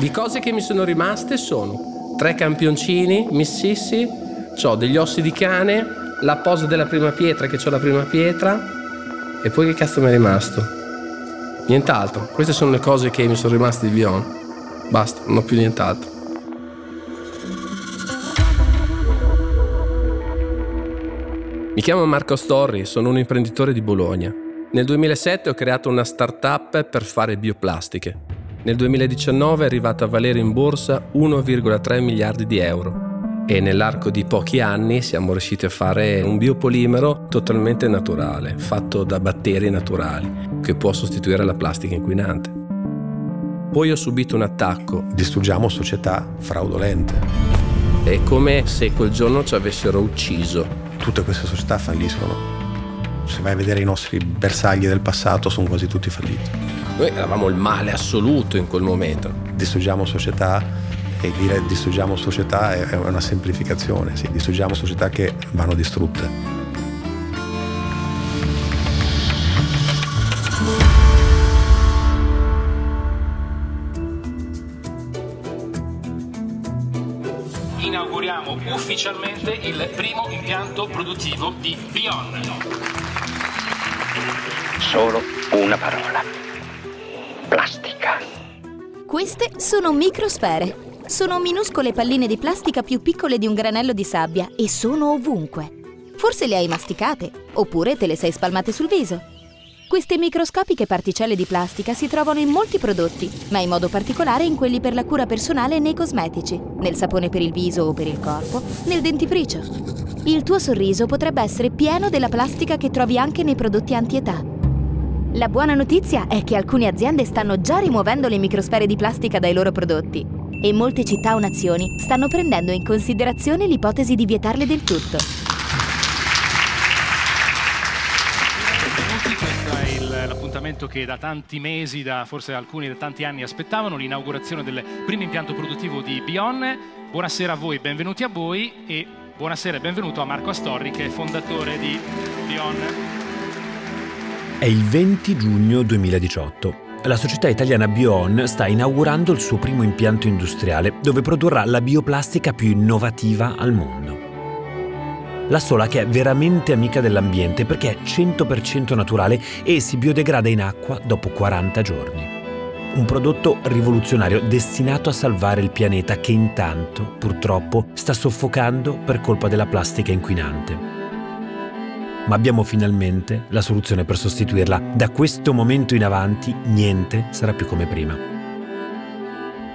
Di cose che mi sono rimaste sono tre campioncini, mississi, ho degli ossi di cane, la posa della prima pietra che ho la prima pietra e poi che cazzo mi è rimasto? Nient'altro. Queste sono le cose che mi sono rimaste di Bion. Basta, non ho più nient'altro. Mi chiamo Marco Storri, sono un imprenditore di Bologna. Nel 2007 ho creato una startup per fare bioplastiche. Nel 2019 è arrivato a valere in borsa 1,3 miliardi di euro e nell'arco di pochi anni siamo riusciti a fare un biopolimero totalmente naturale, fatto da batteri naturali, che può sostituire la plastica inquinante. Poi ho subito un attacco. Distruggiamo società fraudolente. È come se quel giorno ci avessero ucciso. Tutte queste società falliscono. Se vai a vedere i nostri bersagli del passato, sono quasi tutti falliti. Noi eravamo il male assoluto in quel momento. Distruggiamo società e dire distruggiamo società è una semplificazione, sì, distruggiamo società che vanno distrutte. Inauguriamo ufficialmente il primo impianto produttivo di Bion. Solo una parola plastica. Queste sono microsfere. Sono minuscole palline di plastica più piccole di un granello di sabbia e sono ovunque. Forse le hai masticate, oppure te le sei spalmate sul viso. Queste microscopiche particelle di plastica si trovano in molti prodotti, ma in modo particolare in quelli per la cura personale e nei cosmetici, nel sapone per il viso o per il corpo, nel dentifricio. Il tuo sorriso potrebbe essere pieno della plastica che trovi anche nei prodotti antietà. La buona notizia è che alcune aziende stanno già rimuovendo le microsfere di plastica dai loro prodotti e molte città o nazioni stanno prendendo in considerazione l'ipotesi di vietarle del tutto. L'appuntamento che da tanti mesi, da forse alcuni da tanti anni aspettavano, l'inaugurazione del primo impianto produttivo di Bion. Buonasera a voi, benvenuti a voi e buonasera e benvenuto a Marco Astorri che è fondatore di Bion. È il 20 giugno 2018. La società italiana Bion sta inaugurando il suo primo impianto industriale dove produrrà la bioplastica più innovativa al mondo. La sola che è veramente amica dell'ambiente perché è 100% naturale e si biodegrada in acqua dopo 40 giorni. Un prodotto rivoluzionario destinato a salvare il pianeta che intanto, purtroppo, sta soffocando per colpa della plastica inquinante ma abbiamo finalmente la soluzione per sostituirla. Da questo momento in avanti niente sarà più come prima.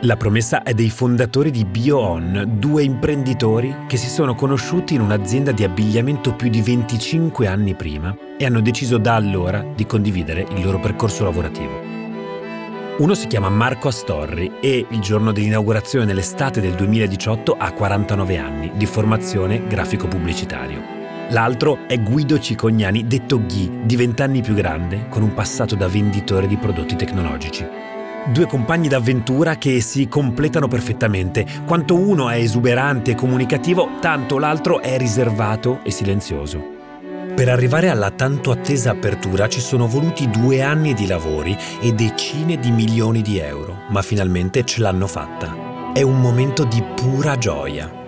La promessa è dei fondatori di BioOn, due imprenditori che si sono conosciuti in un'azienda di abbigliamento più di 25 anni prima e hanno deciso da allora di condividere il loro percorso lavorativo. Uno si chiama Marco Astorri e il giorno dell'inaugurazione nell'estate del 2018 ha 49 anni, di formazione grafico pubblicitario. L'altro è Guido Cicognani, detto Ghi, di vent'anni più grande, con un passato da venditore di prodotti tecnologici. Due compagni d'avventura che si completano perfettamente. Quanto uno è esuberante e comunicativo, tanto l'altro è riservato e silenzioso. Per arrivare alla tanto attesa apertura ci sono voluti due anni di lavori e decine di milioni di euro, ma finalmente ce l'hanno fatta. È un momento di pura gioia.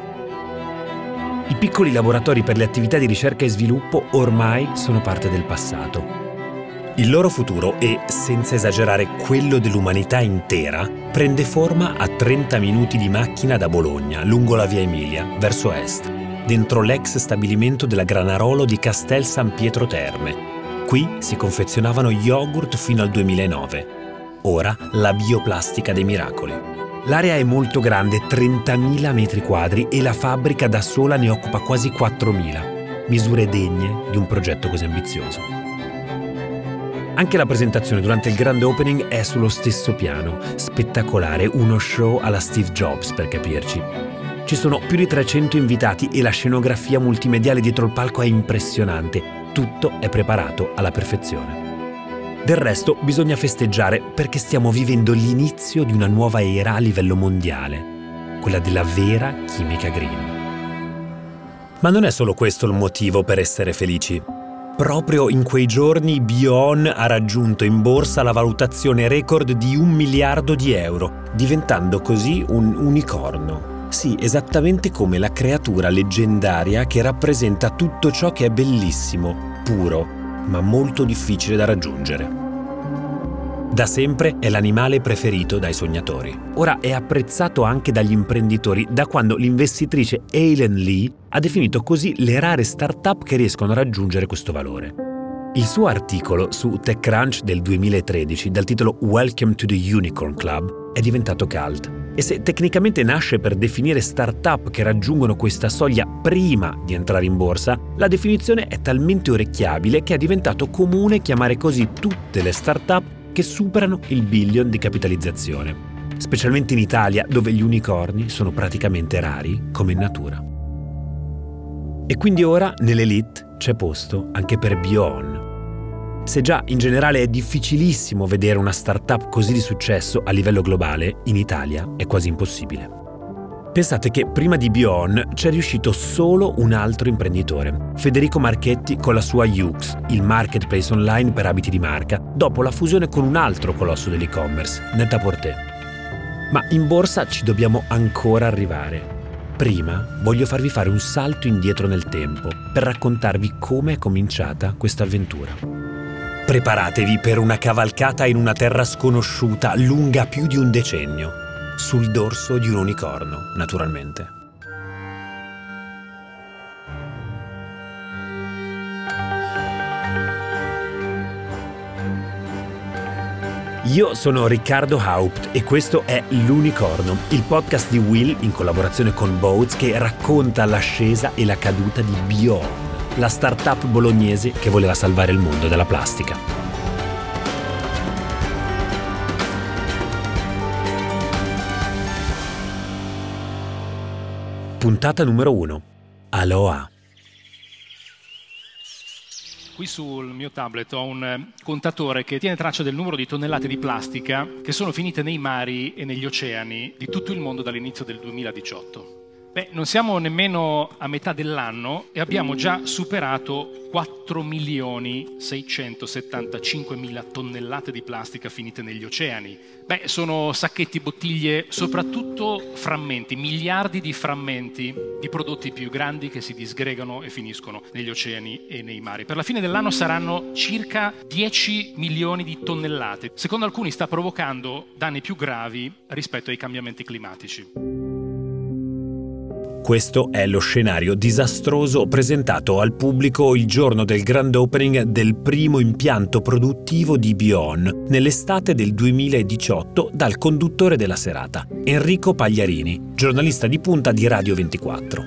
I piccoli laboratori per le attività di ricerca e sviluppo ormai sono parte del passato. Il loro futuro, e senza esagerare quello dell'umanità intera, prende forma a 30 minuti di macchina da Bologna, lungo la via Emilia, verso est, dentro l'ex stabilimento della Granarolo di Castel San Pietro Terme. Qui si confezionavano yogurt fino al 2009. Ora la bioplastica dei miracoli. L'area è molto grande, 30.000 metri quadri, e la fabbrica da sola ne occupa quasi 4.000, misure degne di un progetto così ambizioso. Anche la presentazione durante il grande opening è sullo stesso piano, spettacolare, uno show alla Steve Jobs per capirci. Ci sono più di 300 invitati e la scenografia multimediale dietro il palco è impressionante, tutto è preparato alla perfezione. Del resto bisogna festeggiare perché stiamo vivendo l'inizio di una nuova era a livello mondiale, quella della vera chimica green. Ma non è solo questo il motivo per essere felici. Proprio in quei giorni Bion ha raggiunto in borsa la valutazione record di un miliardo di euro, diventando così un unicorno. Sì, esattamente come la creatura leggendaria che rappresenta tutto ciò che è bellissimo, puro, ma molto difficile da raggiungere. Da sempre è l'animale preferito dai sognatori. Ora è apprezzato anche dagli imprenditori da quando l'investitrice Aileen Lee ha definito così le rare start-up che riescono a raggiungere questo valore. Il suo articolo su TechCrunch del 2013 dal titolo Welcome to the Unicorn Club è diventato cult. E se tecnicamente nasce per definire start-up che raggiungono questa soglia prima di entrare in borsa, la definizione è talmente orecchiabile che è diventato comune chiamare così tutte le start-up che superano il billion di capitalizzazione, specialmente in Italia dove gli unicorni sono praticamente rari come in natura. E quindi ora nell'elite c'è posto anche per Bion. Se già in generale è difficilissimo vedere una startup così di successo a livello globale, in Italia è quasi impossibile. Pensate che prima di Bion c'è riuscito solo un altro imprenditore, Federico Marchetti con la sua Ux, il marketplace online per abiti di marca, dopo la fusione con un altro colosso dell'e-commerce, Net-a-Porter. Ma in borsa ci dobbiamo ancora arrivare. Prima voglio farvi fare un salto indietro nel tempo per raccontarvi come è cominciata questa avventura. Preparatevi per una cavalcata in una terra sconosciuta lunga più di un decennio sul dorso di un unicorno, naturalmente. Io sono Riccardo Haupt e questo è L'Unicorno, il podcast di Will in collaborazione con Boats che racconta l'ascesa e la caduta di Bion, la startup bolognese che voleva salvare il mondo dalla plastica. Puntata numero 1. Aloha. Qui sul mio tablet ho un eh, contatore che tiene traccia del numero di tonnellate di plastica che sono finite nei mari e negli oceani di tutto il mondo dall'inizio del 2018. Beh, non siamo nemmeno a metà dell'anno e abbiamo già superato 4 milioni 675 mila tonnellate di plastica finite negli oceani. Beh, sono sacchetti, bottiglie, soprattutto frammenti, miliardi di frammenti di prodotti più grandi che si disgregano e finiscono negli oceani e nei mari. Per la fine dell'anno saranno circa 10 milioni di tonnellate. Secondo alcuni sta provocando danni più gravi rispetto ai cambiamenti climatici. Questo è lo scenario disastroso presentato al pubblico il giorno del grand opening del primo impianto produttivo di Bion nell'estate del 2018 dal conduttore della serata, Enrico Pagliarini, giornalista di punta di Radio 24.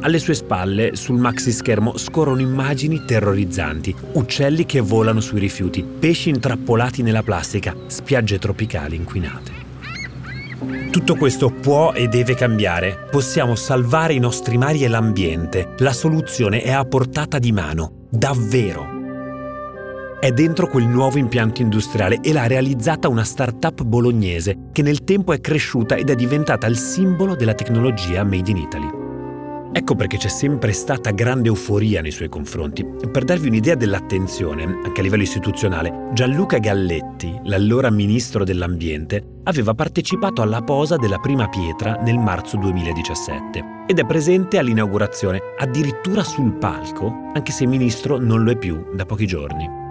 Alle sue spalle, sul maxi schermo, scorrono immagini terrorizzanti, uccelli che volano sui rifiuti, pesci intrappolati nella plastica, spiagge tropicali inquinate. Tutto questo può e deve cambiare. Possiamo salvare i nostri mari e l'ambiente. La soluzione è a portata di mano. Davvero. È dentro quel nuovo impianto industriale e l'ha realizzata una start-up bolognese che nel tempo è cresciuta ed è diventata il simbolo della tecnologia made in Italy. Ecco perché c'è sempre stata grande euforia nei suoi confronti. Per darvi un'idea dell'attenzione, anche a livello istituzionale, Gianluca Galletti, l'allora ministro dell'Ambiente, aveva partecipato alla posa della prima pietra nel marzo 2017 ed è presente all'inaugurazione, addirittura sul palco, anche se ministro non lo è più da pochi giorni.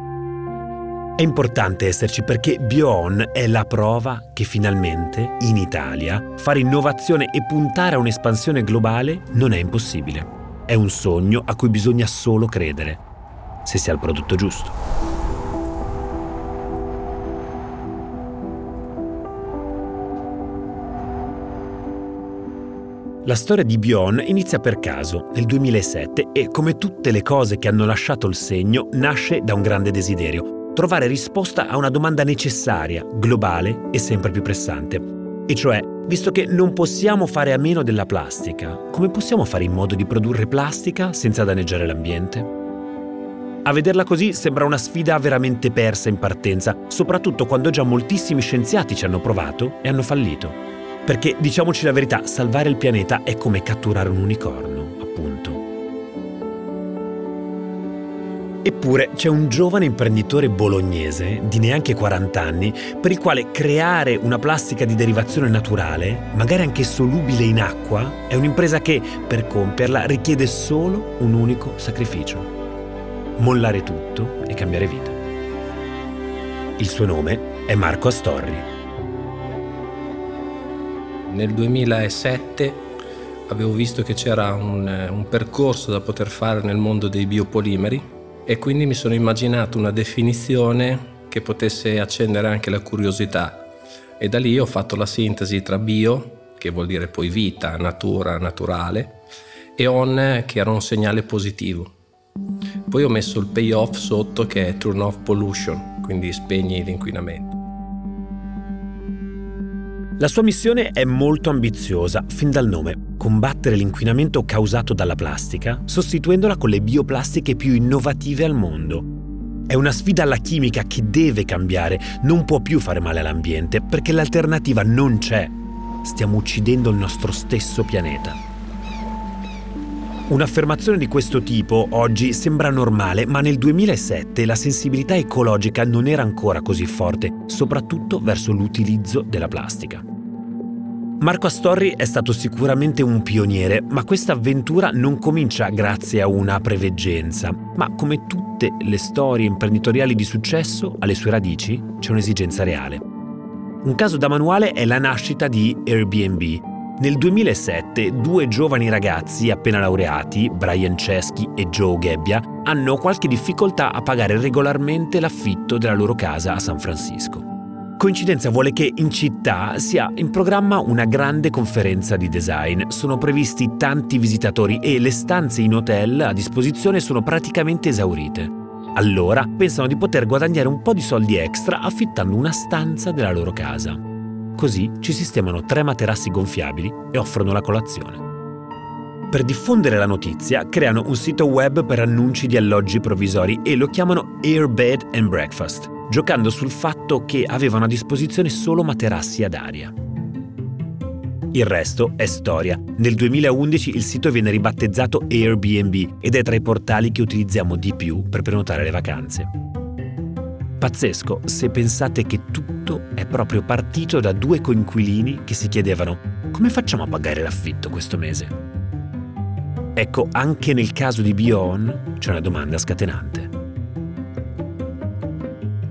È importante esserci perché Bion è la prova che finalmente, in Italia, fare innovazione e puntare a un'espansione globale non è impossibile. È un sogno a cui bisogna solo credere, se si ha il prodotto giusto. La storia di Bion inizia per caso, nel 2007, e come tutte le cose che hanno lasciato il segno, nasce da un grande desiderio, trovare risposta a una domanda necessaria, globale e sempre più pressante. E cioè, visto che non possiamo fare a meno della plastica, come possiamo fare in modo di produrre plastica senza danneggiare l'ambiente? A vederla così sembra una sfida veramente persa in partenza, soprattutto quando già moltissimi scienziati ci hanno provato e hanno fallito. Perché, diciamoci la verità, salvare il pianeta è come catturare un unicorno, Eppure c'è un giovane imprenditore bolognese di neanche 40 anni per il quale creare una plastica di derivazione naturale, magari anche solubile in acqua, è un'impresa che per compierla richiede solo un unico sacrificio. Mollare tutto e cambiare vita. Il suo nome è Marco Astorri. Nel 2007 avevo visto che c'era un, un percorso da poter fare nel mondo dei biopolimeri e quindi mi sono immaginato una definizione che potesse accendere anche la curiosità e da lì ho fatto la sintesi tra bio, che vuol dire poi vita, natura, naturale, e on, che era un segnale positivo. Poi ho messo il payoff sotto che è turn off pollution, quindi spegni l'inquinamento. La sua missione è molto ambiziosa, fin dal nome, combattere l'inquinamento causato dalla plastica, sostituendola con le bioplastiche più innovative al mondo. È una sfida alla chimica che deve cambiare, non può più fare male all'ambiente, perché l'alternativa non c'è. Stiamo uccidendo il nostro stesso pianeta. Un'affermazione di questo tipo oggi sembra normale, ma nel 2007 la sensibilità ecologica non era ancora così forte, soprattutto verso l'utilizzo della plastica. Marco Astorri è stato sicuramente un pioniere, ma questa avventura non comincia grazie a una preveggenza, ma come tutte le storie imprenditoriali di successo, alle sue radici c'è un'esigenza reale. Un caso da manuale è la nascita di Airbnb, nel 2007 due giovani ragazzi appena laureati, Brian Chesky e Joe Gebbia, hanno qualche difficoltà a pagare regolarmente l'affitto della loro casa a San Francisco. Coincidenza vuole che in città sia in programma una grande conferenza di design, sono previsti tanti visitatori e le stanze in hotel a disposizione sono praticamente esaurite. Allora pensano di poter guadagnare un po' di soldi extra affittando una stanza della loro casa. Così ci sistemano tre materassi gonfiabili e offrono la colazione. Per diffondere la notizia creano un sito web per annunci di alloggi provvisori e lo chiamano Airbed and Breakfast, giocando sul fatto che avevano a disposizione solo materassi ad aria. Il resto è storia. Nel 2011 il sito viene ribattezzato Airbnb ed è tra i portali che utilizziamo di più per prenotare le vacanze. Pazzesco se pensate che tutto è proprio partito da due coinquilini che si chiedevano come facciamo a pagare l'affitto questo mese? Ecco, anche nel caso di Bion c'è una domanda scatenante.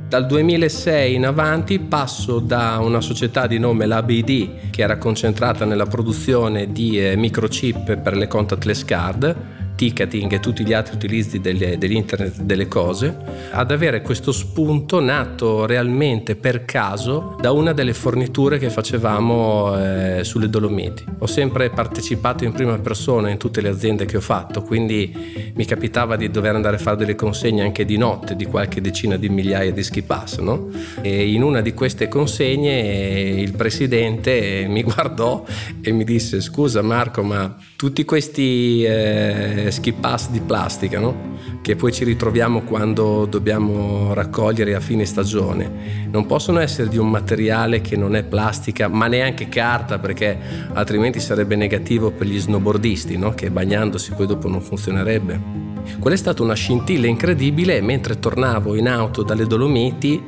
Dal 2006 in avanti passo da una società di nome l'ABD che era concentrata nella produzione di eh, microchip per le contactless card ticketing e tutti gli altri utilizzi delle, dell'internet delle cose, ad avere questo spunto nato realmente per caso da una delle forniture che facevamo eh, sulle Dolomiti. Ho sempre partecipato in prima persona in tutte le aziende che ho fatto, quindi mi capitava di dover andare a fare delle consegne anche di notte di qualche decina di migliaia di ski pass, no? E in una di queste consegne il presidente mi guardò e mi disse scusa Marco ma tutti questi eh, ski pass di plastica, no? che poi ci ritroviamo quando dobbiamo raccogliere a fine stagione. Non possono essere di un materiale che non è plastica, ma neanche carta, perché altrimenti sarebbe negativo per gli snowboardisti, no? che bagnandosi poi dopo non funzionerebbe. Quella è stata una scintilla incredibile mentre tornavo in auto dalle Dolomiti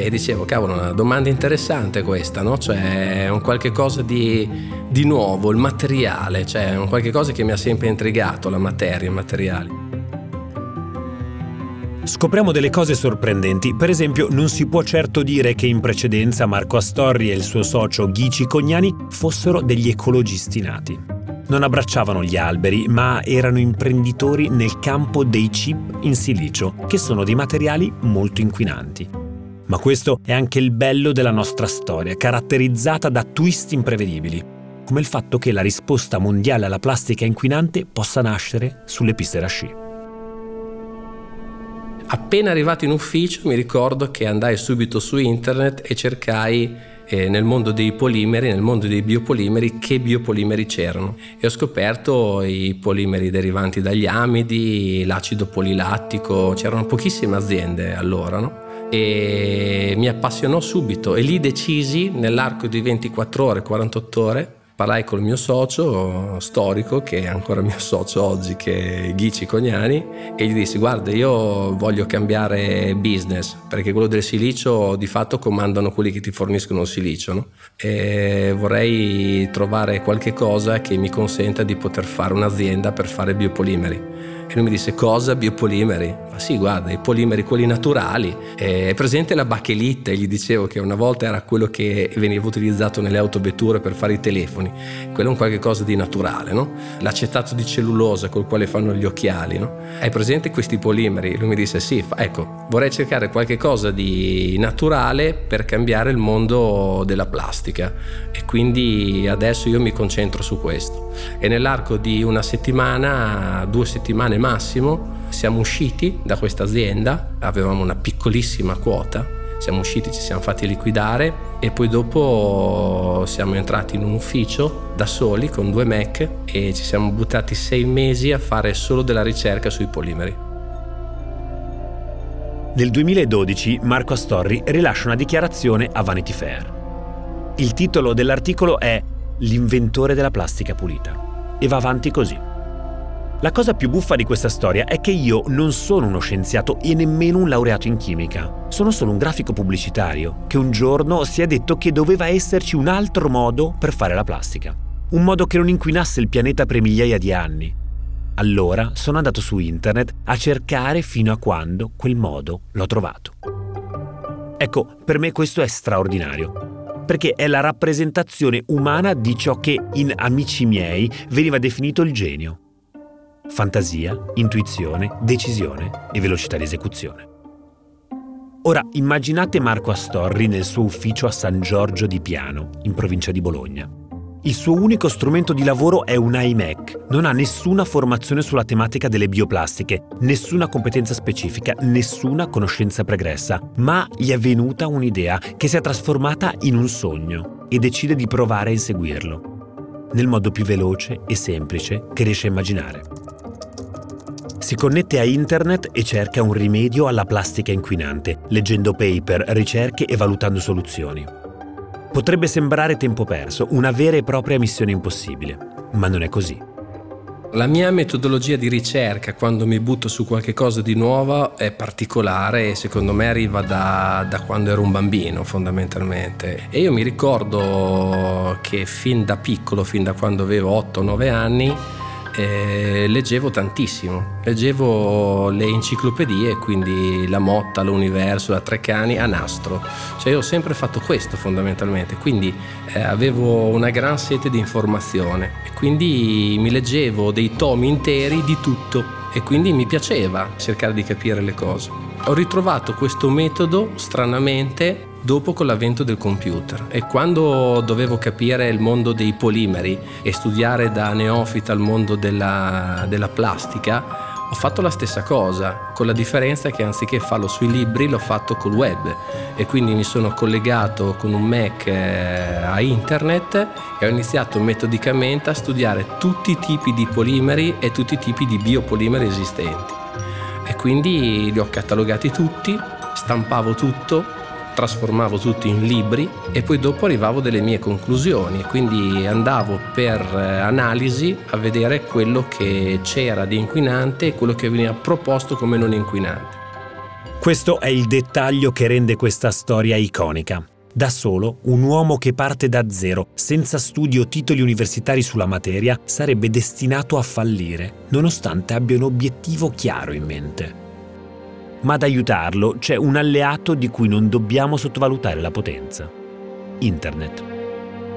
e dicevo, cavolo, una domanda interessante questa, no? Cioè, un qualche cosa di, di nuovo, il materiale, cioè un qualche cosa che mi ha sempre intrigato, la materia, i materiali. Scopriamo delle cose sorprendenti. Per esempio, non si può certo dire che in precedenza Marco Astorri e il suo socio Ghici Cognani fossero degli ecologisti nati. Non abbracciavano gli alberi, ma erano imprenditori nel campo dei chip in silicio, che sono dei materiali molto inquinanti. Ma questo è anche il bello della nostra storia, caratterizzata da twist imprevedibili, come il fatto che la risposta mondiale alla plastica inquinante possa nascere sulle piste da sci. Appena arrivato in ufficio mi ricordo che andai subito su internet e cercai eh, nel mondo dei polimeri, nel mondo dei biopolimeri, che biopolimeri c'erano. E ho scoperto i polimeri derivanti dagli amidi, l'acido polilattico, c'erano pochissime aziende allora, no? E mi appassionò subito e lì decisi nell'arco di 24 ore, 48 ore parlai col mio socio storico, che è ancora mio socio oggi, che è Ghici Cognani, e gli dissi guarda io voglio cambiare business, perché quello del silicio di fatto comandano quelli che ti forniscono il silicio, no? e vorrei trovare qualche cosa che mi consenta di poter fare un'azienda per fare biopolimeri. E lui mi disse cosa? Biopolimeri? Ma sì, guarda, i polimeri, quelli naturali. È presente la bachelite, gli dicevo che una volta era quello che veniva utilizzato nelle autovetture per fare i telefoni. Quello è un qualche cosa di naturale, no? L'acetato di cellulosa col quale fanno gli occhiali, no? Hai presente questi polimeri? Lui mi disse sì, ecco, vorrei cercare qualche cosa di naturale per cambiare il mondo della plastica. E quindi adesso io mi concentro su questo. E nell'arco di una settimana, due settimane massimo, siamo usciti da questa azienda, avevamo una piccolissima quota, siamo usciti, ci siamo fatti liquidare e poi dopo siamo entrati in un ufficio da soli con due Mac e ci siamo buttati sei mesi a fare solo della ricerca sui polimeri. Nel 2012 Marco Astorri rilascia una dichiarazione a Vanity Fair. Il titolo dell'articolo è L'inventore della plastica pulita e va avanti così. La cosa più buffa di questa storia è che io non sono uno scienziato e nemmeno un laureato in chimica. Sono solo un grafico pubblicitario che un giorno si è detto che doveva esserci un altro modo per fare la plastica. Un modo che non inquinasse il pianeta per migliaia di anni. Allora sono andato su internet a cercare fino a quando quel modo l'ho trovato. Ecco, per me questo è straordinario, perché è la rappresentazione umana di ciò che in Amici miei veniva definito il genio fantasia, intuizione, decisione e velocità di esecuzione. Ora immaginate Marco Astorri nel suo ufficio a San Giorgio di Piano, in provincia di Bologna. Il suo unico strumento di lavoro è un iMac. Non ha nessuna formazione sulla tematica delle bioplastiche, nessuna competenza specifica, nessuna conoscenza pregressa, ma gli è venuta un'idea che si è trasformata in un sogno e decide di provare a inseguirlo, nel modo più veloce e semplice che riesce a immaginare si connette a internet e cerca un rimedio alla plastica inquinante, leggendo paper, ricerche e valutando soluzioni. Potrebbe sembrare tempo perso, una vera e propria missione impossibile, ma non è così. La mia metodologia di ricerca quando mi butto su qualche cosa di nuovo è particolare e secondo me arriva da, da, quando ero un bambino fondamentalmente. E io mi ricordo che fin da piccolo, fin da quando avevo 8-9 anni, eh, leggevo tantissimo, leggevo le enciclopedie, quindi la Motta, l'Universo, la Treccani a nastro, cioè io ho sempre fatto questo fondamentalmente, quindi eh, avevo una gran sete di informazione. E quindi mi leggevo dei tomi interi di tutto. E quindi mi piaceva cercare di capire le cose. Ho ritrovato questo metodo stranamente dopo con l'avvento del computer e quando dovevo capire il mondo dei polimeri e studiare da neofita il mondo della, della plastica, ho fatto la stessa cosa, con la differenza che anziché farlo sui libri l'ho fatto col web e quindi mi sono collegato con un Mac eh, a internet e ho iniziato metodicamente a studiare tutti i tipi di polimeri e tutti i tipi di biopolimeri esistenti. E quindi li ho catalogati tutti, stampavo tutto trasformavo tutto in libri e poi dopo arrivavo delle mie conclusioni, quindi andavo per eh, analisi a vedere quello che c'era di inquinante e quello che veniva proposto come non inquinante. Questo è il dettaglio che rende questa storia iconica. Da solo, un uomo che parte da zero, senza studi o titoli universitari sulla materia, sarebbe destinato a fallire, nonostante abbia un obiettivo chiaro in mente ma ad aiutarlo c'è un alleato di cui non dobbiamo sottovalutare la potenza. Internet.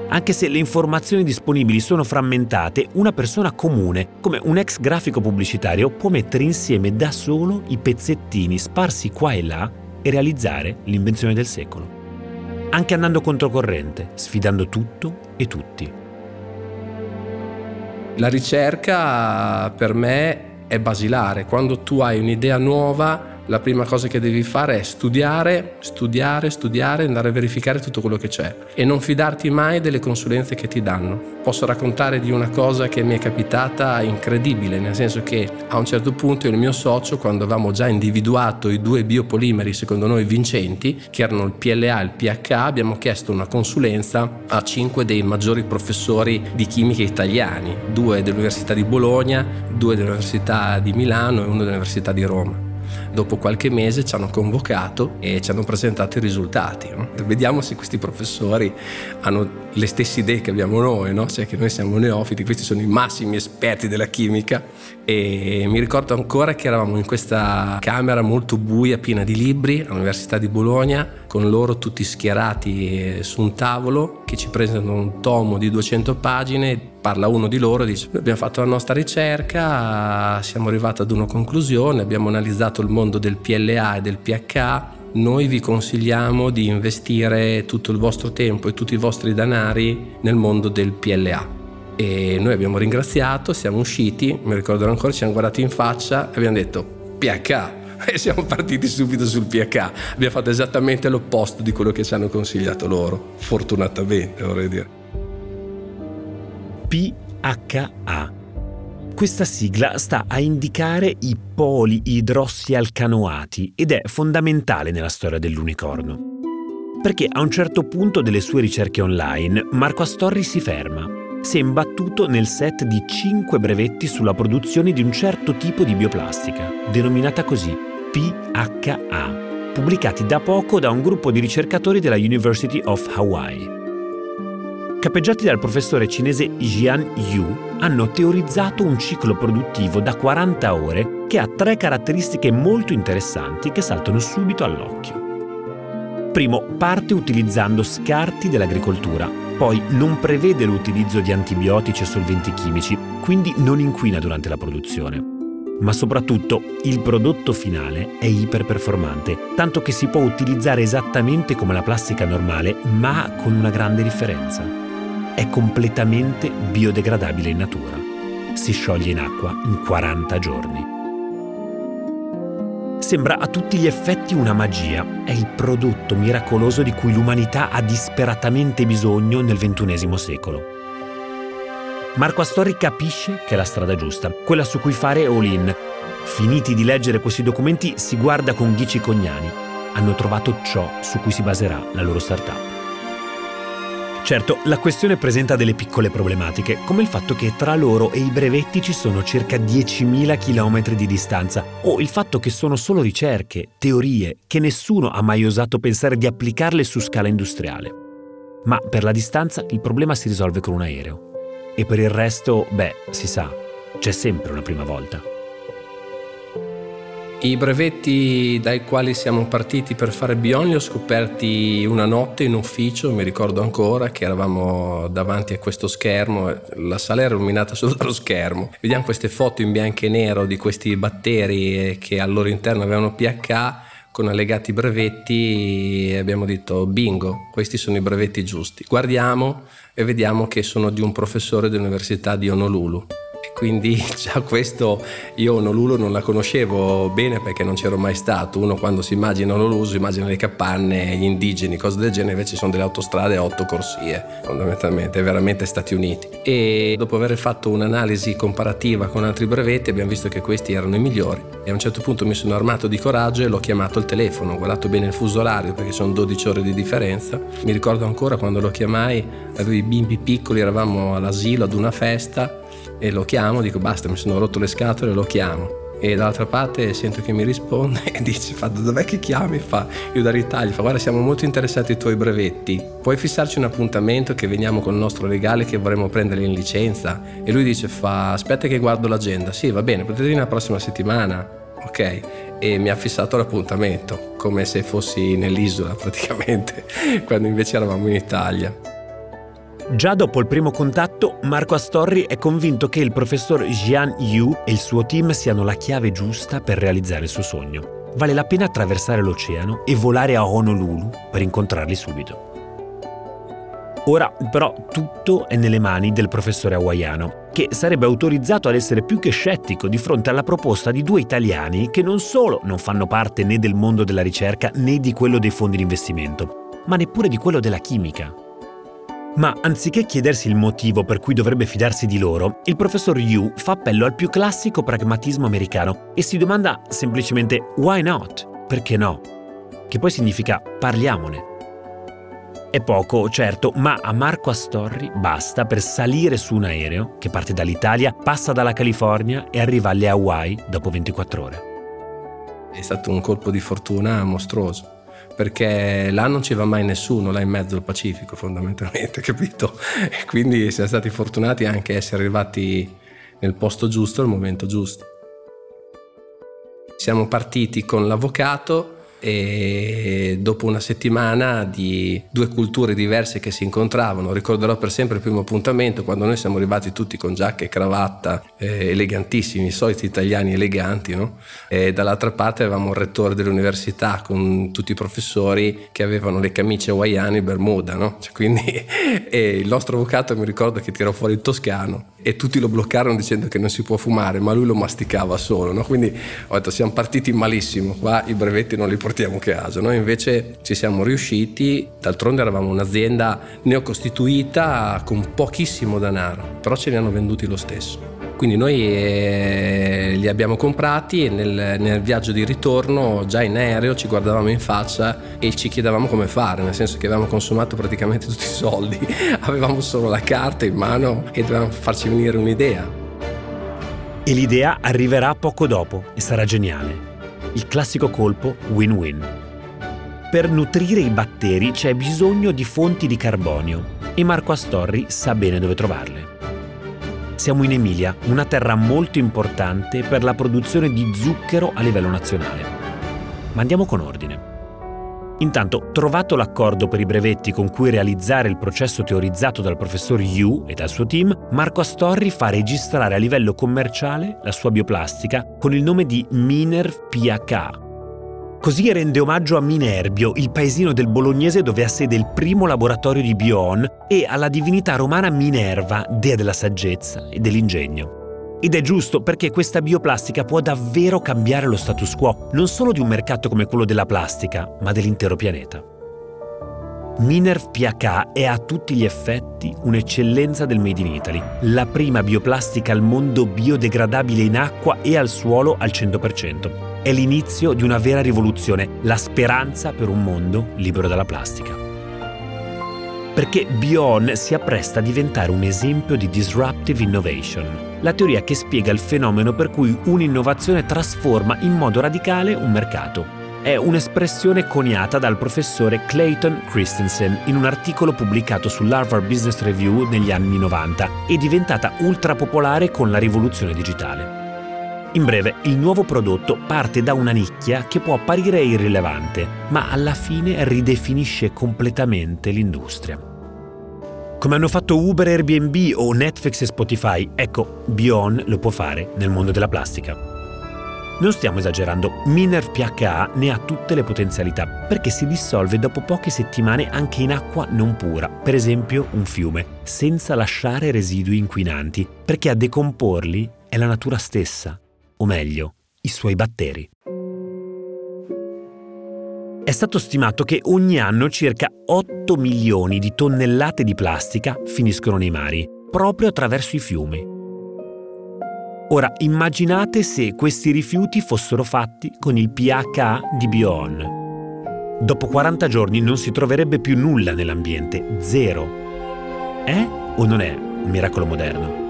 Anche se le informazioni disponibili sono frammentate, una persona comune, come un ex grafico pubblicitario, può mettere insieme da solo i pezzettini sparsi qua e là e realizzare l'invenzione del secolo. Anche andando controcorrente, sfidando tutto e tutti. La ricerca per me è basilare. Quando tu hai un'idea nuova, la prima cosa che devi fare è studiare, studiare, studiare, andare a verificare tutto quello che c'è e non fidarti mai delle consulenze che ti danno. Posso raccontare di una cosa che mi è capitata incredibile, nel senso che a un certo punto il mio socio, quando avevamo già individuato i due biopolimeri secondo noi vincenti, che erano il PLA e il PH, abbiamo chiesto una consulenza a cinque dei maggiori professori di chimica italiani, due dell'Università di Bologna, due dell'Università di Milano e uno dell'Università di Roma. Dopo qualche mese ci hanno convocato e ci hanno presentato i risultati. No? Vediamo se questi professori hanno le stesse idee che abbiamo noi, no? cioè che noi siamo neofiti, questi sono i massimi esperti della chimica e mi ricordo ancora che eravamo in questa camera molto buia, piena di libri, all'Università di Bologna, con loro tutti schierati su un tavolo che ci presentano un tomo di 200 pagine, parla uno di loro e dice abbiamo fatto la nostra ricerca, siamo arrivati ad una conclusione, abbiamo analizzato il mondo del PLA e del PH, noi vi consigliamo di investire tutto il vostro tempo e tutti i vostri danari nel mondo del PLA. E noi abbiamo ringraziato, siamo usciti, mi ricordo ancora, ci hanno guardati in faccia e abbiamo detto PH e siamo partiti subito sul PH. Abbiamo fatto esattamente l'opposto di quello che ci hanno consigliato loro, fortunatamente vorrei dire. PHA questa sigla sta a indicare i poli idrossialcanoati ed è fondamentale nella storia dell'unicorno. Perché a un certo punto delle sue ricerche online Marco Astorri si ferma. Si è imbattuto nel set di 5 brevetti sulla produzione di un certo tipo di bioplastica, denominata così PHA, pubblicati da poco da un gruppo di ricercatori della University of Hawaii capeggiati dal professore cinese Jian Yu, hanno teorizzato un ciclo produttivo da 40 ore che ha tre caratteristiche molto interessanti che saltano subito all'occhio. Primo, parte utilizzando scarti dell'agricoltura, poi non prevede l'utilizzo di antibiotici e solventi chimici, quindi non inquina durante la produzione. Ma soprattutto il prodotto finale è iperperformante, tanto che si può utilizzare esattamente come la plastica normale, ma con una grande differenza è completamente biodegradabile in natura. Si scioglie in acqua in 40 giorni. Sembra a tutti gli effetti una magia, è il prodotto miracoloso di cui l'umanità ha disperatamente bisogno nel XXI secolo. Marco Astori capisce che è la strada giusta, quella su cui fare all-in. Finiti di leggere questi documenti, si guarda con Ghici Cognani. Hanno trovato ciò su cui si baserà la loro startup. Certo, la questione presenta delle piccole problematiche, come il fatto che tra loro e i brevetti ci sono circa 10.000 km di distanza, o il fatto che sono solo ricerche, teorie, che nessuno ha mai osato pensare di applicarle su scala industriale. Ma per la distanza il problema si risolve con un aereo. E per il resto, beh, si sa, c'è sempre una prima volta. I brevetti dai quali siamo partiti per fare Bion li ho scoperti una notte in ufficio, mi ricordo ancora che eravamo davanti a questo schermo, la sala era illuminata solo dallo schermo. Vediamo queste foto in bianco e nero di questi batteri che al loro interno avevano pH con allegati brevetti e abbiamo detto bingo, questi sono i brevetti giusti. Guardiamo e vediamo che sono di un professore dell'Università di Honolulu quindi già questo io Honolulu non la conoscevo bene perché non c'ero mai stato. Uno quando si immagina Honolulu si immagina le capanne, gli indigeni, cose del genere, invece sono delle autostrade a otto corsie, fondamentalmente, veramente Stati Uniti. E dopo aver fatto un'analisi comparativa con altri brevetti abbiamo visto che questi erano i migliori e a un certo punto mi sono armato di coraggio e l'ho chiamato al telefono, ho guardato bene il fuso orario perché sono 12 ore di differenza. Mi ricordo ancora quando lo chiamai, avevo i bimbi piccoli, eravamo all'asilo ad una festa e lo chiamo, dico basta, mi sono rotto le scatole, lo chiamo. E dall'altra parte sento che mi risponde e dice: fa, Dov'è che chiami? Fa, io dall'Italia, fa guarda, siamo molto interessati ai tuoi brevetti. Puoi fissarci un appuntamento che veniamo con il nostro legale che vorremmo prendere in licenza? E lui dice: fa, aspetta che guardo l'agenda. Sì, va bene, potete venire la prossima settimana. Ok, e mi ha fissato l'appuntamento, come se fossi nell'isola praticamente, quando invece eravamo in Italia. Già dopo il primo contatto, Marco Astorri è convinto che il professor Jian Yu e il suo team siano la chiave giusta per realizzare il suo sogno. Vale la pena attraversare l'oceano e volare a Honolulu per incontrarli subito. Ora però tutto è nelle mani del professore hawaiano, che sarebbe autorizzato ad essere più che scettico di fronte alla proposta di due italiani che non solo non fanno parte né del mondo della ricerca né di quello dei fondi di investimento, ma neppure di quello della chimica. Ma anziché chiedersi il motivo per cui dovrebbe fidarsi di loro, il professor Yu fa appello al più classico pragmatismo americano e si domanda semplicemente why not? Perché no? Che poi significa parliamone. È poco, certo, ma a Marco Astorri basta per salire su un aereo che parte dall'Italia, passa dalla California e arriva alle Hawaii dopo 24 ore. È stato un colpo di fortuna mostruoso perché là non ci va mai nessuno, là in mezzo al Pacifico fondamentalmente, capito? E quindi siamo stati fortunati anche a essere arrivati nel posto giusto al momento giusto. Siamo partiti con l'avvocato e dopo una settimana di due culture diverse che si incontravano, ricorderò per sempre il primo appuntamento quando noi siamo arrivati tutti con giacca e cravatta, eh, elegantissimi, i soliti italiani eleganti, no? E dall'altra parte avevamo il rettore dell'università con tutti i professori che avevano le camicie hawaiane e bermuda, no? Cioè, quindi il nostro avvocato mi ricordo che tirò fuori il toscano e tutti lo bloccarono dicendo che non si può fumare, ma lui lo masticava solo, no? Quindi ho detto siamo partiti malissimo, qua i brevetti non li portiamo a casa, noi invece ci siamo riusciti, d'altronde eravamo un'azienda neocostituita con pochissimo denaro, però ce li hanno venduti lo stesso. Quindi noi eh, li abbiamo comprati e nel, nel, viaggio di ritorno, già in aereo, ci guardavamo in faccia e ci chiedevamo come fare, nel senso che avevamo consumato praticamente tutti i soldi, avevamo solo la carta in mano e dovevamo farci venire un'idea. E l'idea arriverà poco dopo e sarà geniale. Il classico colpo win-win. Per nutrire i batteri c'è bisogno di fonti di carbonio e Marco Astorri sa bene dove trovarle. Siamo in Emilia, una terra molto importante per la produzione di zucchero a livello nazionale. Ma andiamo con ordine. Intanto, trovato l'accordo per i brevetti con cui realizzare il processo teorizzato dal professor Yu e dal suo team, Marco Astorri fa registrare a livello commerciale la sua bioplastica con il nome di Minerv PH, Così rende omaggio a Minerbio, il paesino del bolognese dove ha sede il primo laboratorio di Bion, e alla divinità romana Minerva, dea della saggezza e dell'ingegno. Ed è giusto perché questa bioplastica può davvero cambiare lo status quo, non solo di un mercato come quello della plastica, ma dell'intero pianeta. Minerv PH è a tutti gli effetti un'eccellenza del Made in Italy, la prima bioplastica al mondo biodegradabile in acqua e al suolo al 100% è l'inizio di una vera rivoluzione, la speranza per un mondo libero dalla plastica. Perché Bion si appresta a diventare un esempio di disruptive innovation, la teoria che spiega il fenomeno per cui un'innovazione trasforma in modo radicale un mercato. È un'espressione coniata dal professore Clayton Christensen in un articolo pubblicato sull'Harvard Business Review negli anni 90 e diventata ultra popolare con la rivoluzione digitale. In breve, il nuovo prodotto parte da una nicchia che può apparire irrilevante, ma alla fine ridefinisce completamente l'industria. Come hanno fatto Uber, Airbnb o Netflix e Spotify, ecco, Bion lo può fare nel mondo della plastica. Non stiamo esagerando, Miner PHA ne ha tutte le potenzialità perché si dissolve dopo poche settimane anche in acqua non pura, per esempio un fiume, senza lasciare residui inquinanti, perché a decomporli è la natura stessa, o meglio, i suoi batteri. È stato stimato che ogni anno circa 8 milioni di tonnellate di plastica finiscono nei mari, proprio attraverso i fiumi. Ora immaginate se questi rifiuti fossero fatti con il pH di Bion. Dopo 40 giorni non si troverebbe più nulla nell'ambiente, zero. È o non è un miracolo moderno?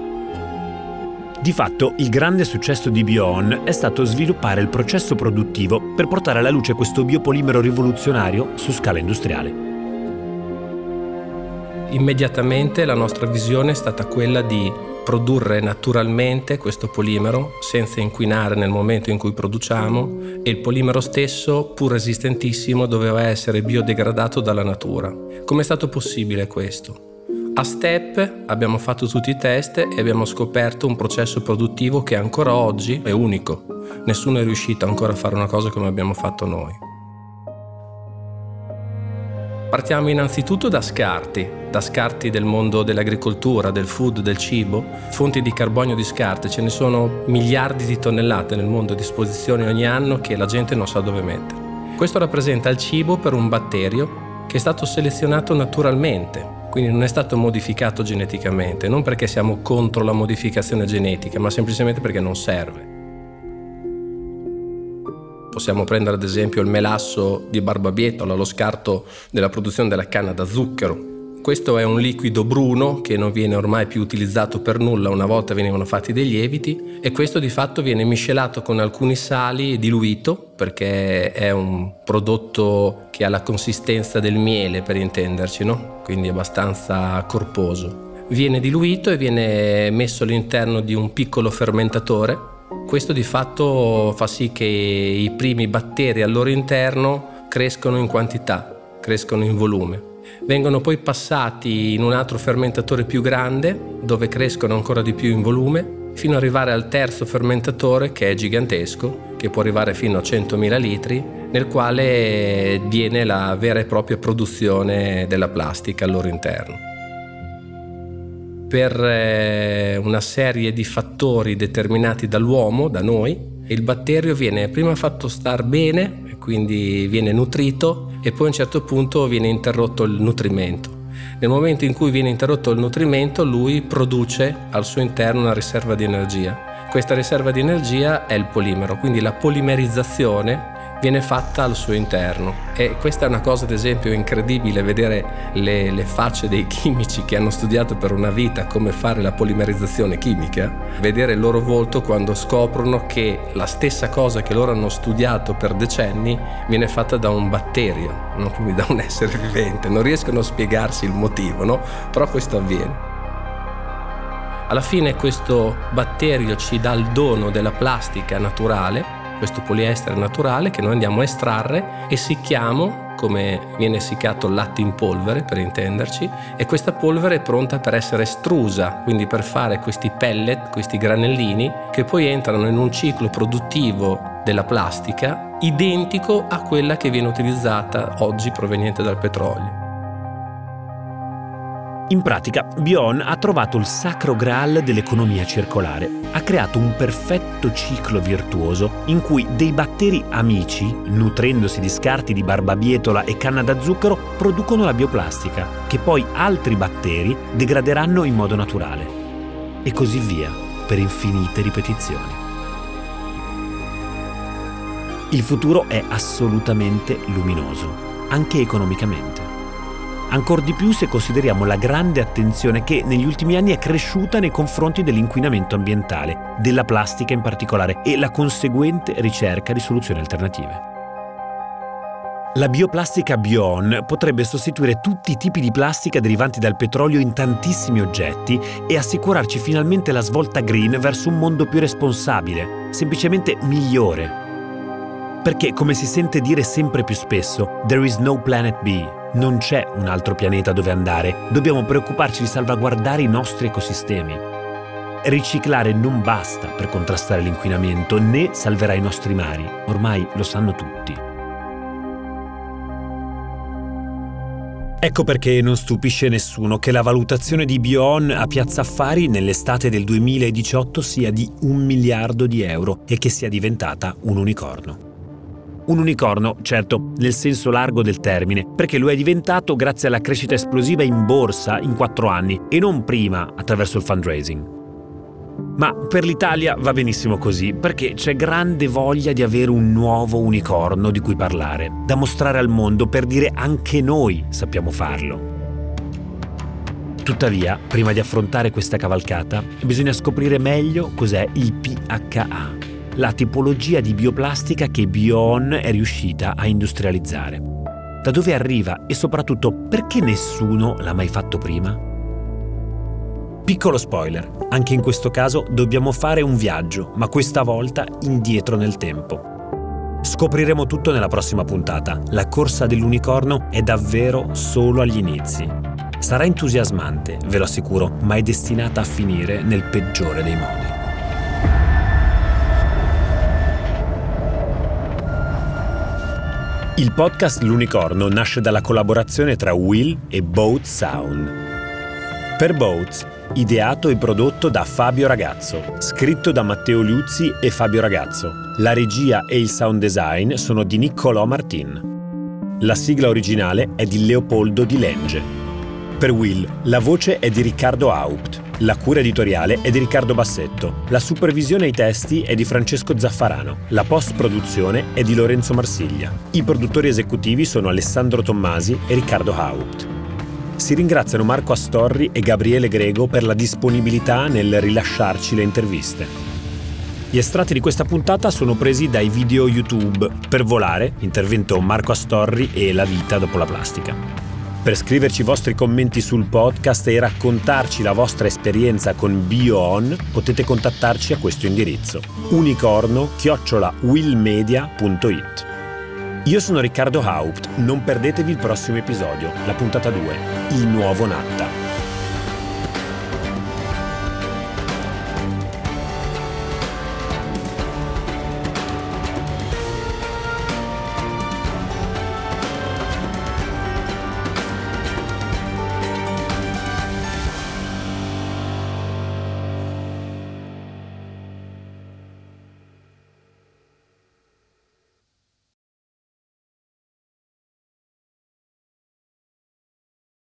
Di fatto, il grande successo di Bion è stato sviluppare il processo produttivo per portare alla luce questo biopolimero rivoluzionario su scala industriale. Immediatamente la nostra visione è stata quella di produrre naturalmente questo polimero senza inquinare nel momento in cui produciamo e il polimero stesso, pur resistentissimo, doveva essere biodegradato dalla natura. Come è stato possibile questo? A Step abbiamo fatto tutti i test e abbiamo scoperto un processo produttivo che ancora oggi è unico. Nessuno è riuscito ancora a fare una cosa come abbiamo fatto noi. Partiamo innanzitutto da scarti, da scarti del mondo dell'agricoltura, del food, del cibo, fonti di carbonio di scarti, ce ne sono miliardi di tonnellate nel mondo a disposizione ogni anno che la gente non sa dove mettere. Questo rappresenta il cibo per un batterio che è stato selezionato naturalmente, quindi non è stato modificato geneticamente, non perché siamo contro la modificazione genetica, ma semplicemente perché non serve. Possiamo prendere ad esempio il melasso di barbabietola, lo scarto della produzione della canna da zucchero. Questo è un liquido bruno che non viene ormai più utilizzato per nulla, una volta venivano fatti dei lieviti e questo di fatto viene miscelato con alcuni sali e diluito perché è un prodotto che ha la consistenza del miele per intenderci, no? quindi abbastanza corposo. Viene diluito e viene messo all'interno di un piccolo fermentatore questo di fatto fa sì che i primi batteri al loro interno crescono in quantità, crescono in volume. Vengono poi passati in un altro fermentatore più grande dove crescono ancora di più in volume fino ad arrivare al terzo fermentatore che è gigantesco, che può arrivare fino a 100.000 litri, nel quale viene la vera e propria produzione della plastica al loro interno. Per eh, una serie di fattori determinati dall'uomo, da noi, il batterio viene prima fatto star bene, quindi viene nutrito e poi a un certo punto viene interrotto il nutrimento. Nel momento in cui viene interrotto il nutrimento, lui produce al suo interno una riserva di energia. Questa riserva di energia è il polimero, quindi la polimerizzazione viene fatta al suo interno e questa è una cosa ad esempio incredibile vedere le, le, facce dei chimici che hanno studiato per una vita come fare la polimerizzazione chimica vedere il loro volto quando scoprono che la stessa cosa che loro hanno studiato per decenni viene fatta da un batterio no? quindi da un essere vivente non riescono a spiegarsi il motivo no? però questo avviene alla fine questo batterio ci dà il dono della plastica naturale questo poliestere naturale che noi andiamo a estrarre e sicchiamo come viene essiccato il latte in polvere per intenderci e questa polvere è pronta per essere estrusa quindi per fare questi pellet, questi granellini che poi entrano in un ciclo produttivo della plastica identico a quella che viene utilizzata oggi proveniente dal petrolio. In pratica, Bion ha trovato il sacro graal dell'economia circolare. Ha creato un perfetto ciclo virtuoso in cui dei batteri amici, nutrendosi di scarti di barbabietola e canna da zucchero, producono la bioplastica, che poi altri batteri degraderanno in modo naturale. E così via, per infinite ripetizioni. Il futuro è assolutamente luminoso, anche economicamente. Ancor di più se consideriamo la grande attenzione che negli ultimi anni è cresciuta nei confronti dell'inquinamento ambientale, della plastica in particolare, e la conseguente ricerca di soluzioni alternative. La bioplastica Bion potrebbe sostituire tutti i tipi di plastica derivanti dal petrolio in tantissimi oggetti e assicurarci finalmente la svolta green verso un mondo più responsabile, semplicemente migliore. Perché, come si sente dire sempre più spesso, there is no planet B, non c'è un altro pianeta dove andare, dobbiamo preoccuparci di salvaguardare i nostri ecosistemi. Riciclare non basta per contrastare l'inquinamento né salverà i nostri mari, ormai lo sanno tutti. Ecco perché non stupisce nessuno che la valutazione di Bion a Piazza Affari nell'estate del 2018 sia di un miliardo di euro e che sia diventata un unicorno. Un unicorno, certo, nel senso largo del termine, perché lo è diventato grazie alla crescita esplosiva in borsa in quattro anni e non prima attraverso il fundraising. Ma per l'Italia va benissimo così, perché c'è grande voglia di avere un nuovo unicorno di cui parlare, da mostrare al mondo per dire anche noi sappiamo farlo. Tuttavia, prima di affrontare questa cavalcata, bisogna scoprire meglio cos'è il PHA la tipologia di bioplastica che Bion è riuscita a industrializzare. Da dove arriva e soprattutto perché nessuno l'ha mai fatto prima? Piccolo spoiler, anche in questo caso dobbiamo fare un viaggio, ma questa volta indietro nel tempo. Scopriremo tutto nella prossima puntata. La corsa dell'unicorno è davvero solo agli inizi. Sarà entusiasmante, ve lo assicuro, ma è destinata a finire nel peggiore dei modi. Il podcast L'Unicorno nasce dalla collaborazione tra Will e Boat Sound. Per Boats, ideato e prodotto da Fabio Ragazzo, scritto da Matteo Liuzzi e Fabio Ragazzo. La regia e il sound design sono di Niccolò Martin. La sigla originale è di Leopoldo Di Lenge. Per Will, la voce è di Riccardo Haupt. La cura editoriale è di Riccardo Bassetto, la supervisione ai testi è di Francesco Zaffarano, la post-produzione è di Lorenzo Marsiglia. I produttori esecutivi sono Alessandro Tommasi e Riccardo Haupt. Si ringraziano Marco Astorri e Gabriele Grego per la disponibilità nel rilasciarci le interviste. Gli estratti di questa puntata sono presi dai video YouTube Per volare, intervento Marco Astorri e La vita dopo la plastica. Per scriverci i vostri commenti sul podcast e raccontarci la vostra esperienza con BioOn potete contattarci a questo indirizzo. Unicorno-willmedia.it Io sono Riccardo Haupt, non perdetevi il prossimo episodio, la puntata 2, Il nuovo Natta.